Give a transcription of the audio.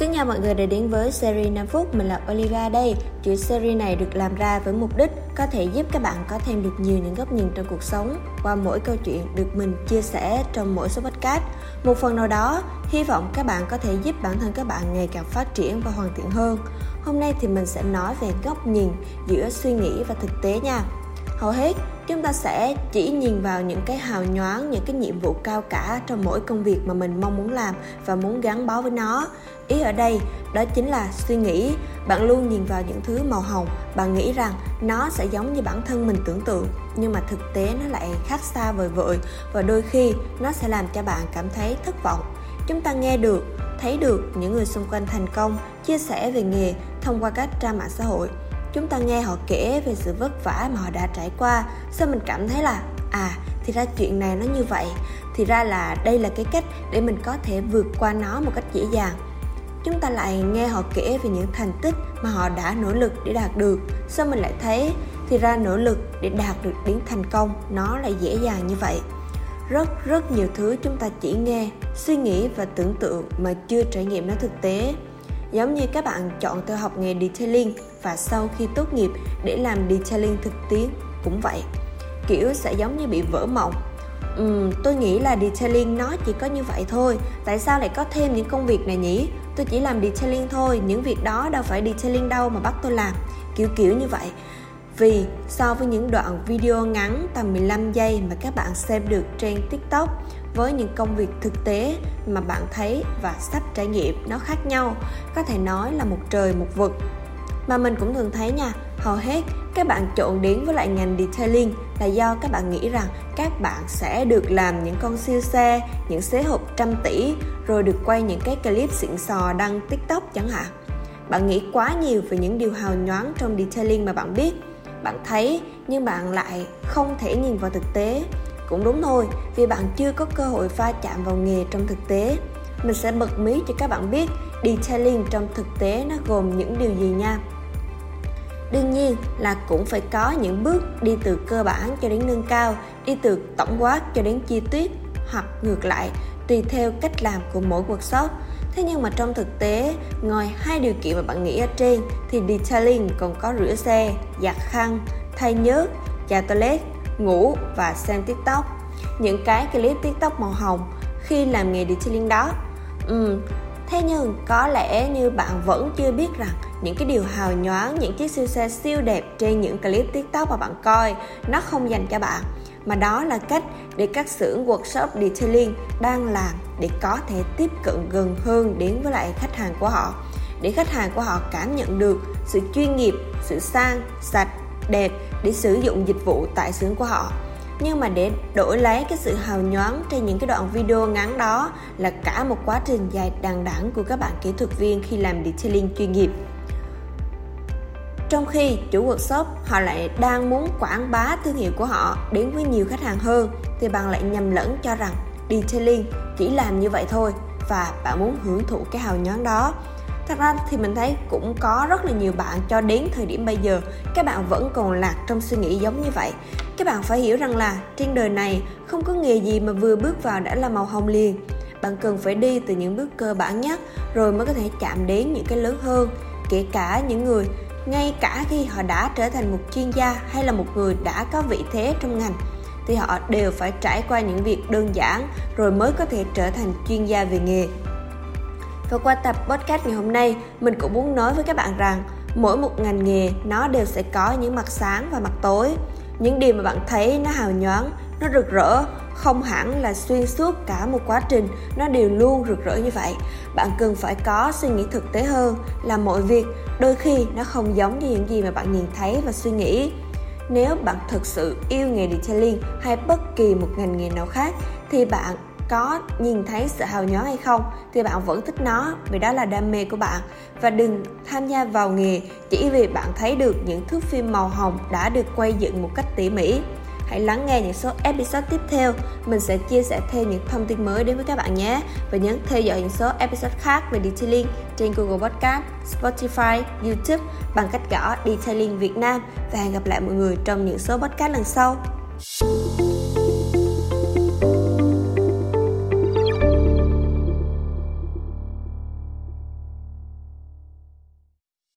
xin chào mọi người đã đến với series 5 phút, mình là Olivia đây. Chuỗi series này được làm ra với mục đích có thể giúp các bạn có thêm được nhiều những góc nhìn trong cuộc sống qua mỗi câu chuyện được mình chia sẻ trong mỗi số podcast. Một phần nào đó, hy vọng các bạn có thể giúp bản thân các bạn ngày càng phát triển và hoàn thiện hơn. Hôm nay thì mình sẽ nói về góc nhìn giữa suy nghĩ và thực tế nha. Hầu hết, chúng ta sẽ chỉ nhìn vào những cái hào nhoáng, những cái nhiệm vụ cao cả trong mỗi công việc mà mình mong muốn làm và muốn gắn bó với nó. Ý ở đây, đó chính là suy nghĩ. Bạn luôn nhìn vào những thứ màu hồng. Bạn nghĩ rằng nó sẽ giống như bản thân mình tưởng tượng, nhưng mà thực tế nó lại khác xa vời vợi và đôi khi nó sẽ làm cho bạn cảm thấy thất vọng. Chúng ta nghe được, thấy được những người xung quanh thành công, chia sẻ về nghề thông qua các trang mạng xã hội chúng ta nghe họ kể về sự vất vả mà họ đã trải qua. Sao mình cảm thấy là à thì ra chuyện này nó như vậy? Thì ra là đây là cái cách để mình có thể vượt qua nó một cách dễ dàng. Chúng ta lại nghe họ kể về những thành tích mà họ đã nỗ lực để đạt được. Sao mình lại thấy thì ra nỗ lực để đạt được đến thành công nó lại dễ dàng như vậy? Rất rất nhiều thứ chúng ta chỉ nghe, suy nghĩ và tưởng tượng mà chưa trải nghiệm nó thực tế giống như các bạn chọn theo học nghề detailing và sau khi tốt nghiệp để làm detailing thực tiễn cũng vậy. Kiểu sẽ giống như bị vỡ mộng. Ừm, tôi nghĩ là detailing nó chỉ có như vậy thôi. Tại sao lại có thêm những công việc này nhỉ? Tôi chỉ làm detailing thôi Những việc đó đâu phải detailing đâu mà bắt tôi làm. Kiểu kiểu như vậy. Vì so với những đoạn video ngắn tầm 15 giây mà các bạn xem được trên TikTok với những công việc thực tế mà bạn thấy và sắp trải nghiệm nó khác nhau, có thể nói là một trời một vực. Mà mình cũng thường thấy nha, hầu hết các bạn trộn đến với lại ngành detailing là do các bạn nghĩ rằng các bạn sẽ được làm những con siêu xe, những xế hộp trăm tỷ, rồi được quay những cái clip xịn sò đăng tiktok chẳng hạn. Bạn nghĩ quá nhiều về những điều hào nhoáng trong detailing mà bạn biết. Bạn thấy nhưng bạn lại không thể nhìn vào thực tế cũng đúng thôi, vì bạn chưa có cơ hội va chạm vào nghề trong thực tế. Mình sẽ bật mí cho các bạn biết, detailing trong thực tế nó gồm những điều gì nha. Đương nhiên là cũng phải có những bước đi từ cơ bản cho đến nâng cao, đi từ tổng quát cho đến chi tiết, hoặc ngược lại, tùy theo cách làm của mỗi workshop. Thế nhưng mà trong thực tế, ngoài hai điều kiện mà bạn nghĩ ở trên, thì detailing còn có rửa xe, giặt khăn, thay nhớt, chà toilet ngủ và xem tiktok. Những cái clip tiktok màu hồng khi làm nghề detailing đó. Ừ, thế nhưng có lẽ như bạn vẫn chưa biết rằng những cái điều hào nhoáng những chiếc siêu xe siêu đẹp trên những clip tiktok mà bạn coi nó không dành cho bạn mà đó là cách để các xưởng workshop detailing đang làm để có thể tiếp cận gần hơn đến với lại khách hàng của họ để khách hàng của họ cảm nhận được sự chuyên nghiệp sự sang sạch đẹp để sử dụng dịch vụ tại xưởng của họ. Nhưng mà để đổi lấy cái sự hào nhoáng trên những cái đoạn video ngắn đó là cả một quá trình dài đằng đẵng của các bạn kỹ thuật viên khi làm detailing chuyên nghiệp. Trong khi chủ workshop họ lại đang muốn quảng bá thương hiệu của họ đến với nhiều khách hàng hơn, thì bạn lại nhầm lẫn cho rằng detailing chỉ làm như vậy thôi và bạn muốn hưởng thụ cái hào nhoáng đó thật ra thì mình thấy cũng có rất là nhiều bạn cho đến thời điểm bây giờ, các bạn vẫn còn lạc trong suy nghĩ giống như vậy. Các bạn phải hiểu rằng là trên đời này không có nghề gì mà vừa bước vào đã là màu hồng liền. Bạn cần phải đi từ những bước cơ bản nhất rồi mới có thể chạm đến những cái lớn hơn. Kể cả những người, ngay cả khi họ đã trở thành một chuyên gia hay là một người đã có vị thế trong ngành, thì họ đều phải trải qua những việc đơn giản rồi mới có thể trở thành chuyên gia về nghề và qua tập podcast ngày hôm nay, mình cũng muốn nói với các bạn rằng mỗi một ngành nghề nó đều sẽ có những mặt sáng và mặt tối. Những điều mà bạn thấy nó hào nhoáng, nó rực rỡ không hẳn là xuyên suốt cả một quá trình nó đều luôn rực rỡ như vậy bạn cần phải có suy nghĩ thực tế hơn là mọi việc đôi khi nó không giống như những gì mà bạn nhìn thấy và suy nghĩ nếu bạn thực sự yêu nghề detailing hay bất kỳ một ngành nghề nào khác thì bạn có nhìn thấy sự hào nhoáng hay không thì bạn vẫn thích nó vì đó là đam mê của bạn. Và đừng tham gia vào nghề chỉ vì bạn thấy được những thước phim màu hồng đã được quay dựng một cách tỉ mỉ. Hãy lắng nghe những số episode tiếp theo. Mình sẽ chia sẻ thêm những thông tin mới đến với các bạn nhé. Và nhấn theo dõi những số episode khác về detailing trên Google Podcast, Spotify, YouTube bằng cách gõ Detailing Việt Nam. Và hẹn gặp lại mọi người trong những số podcast lần sau.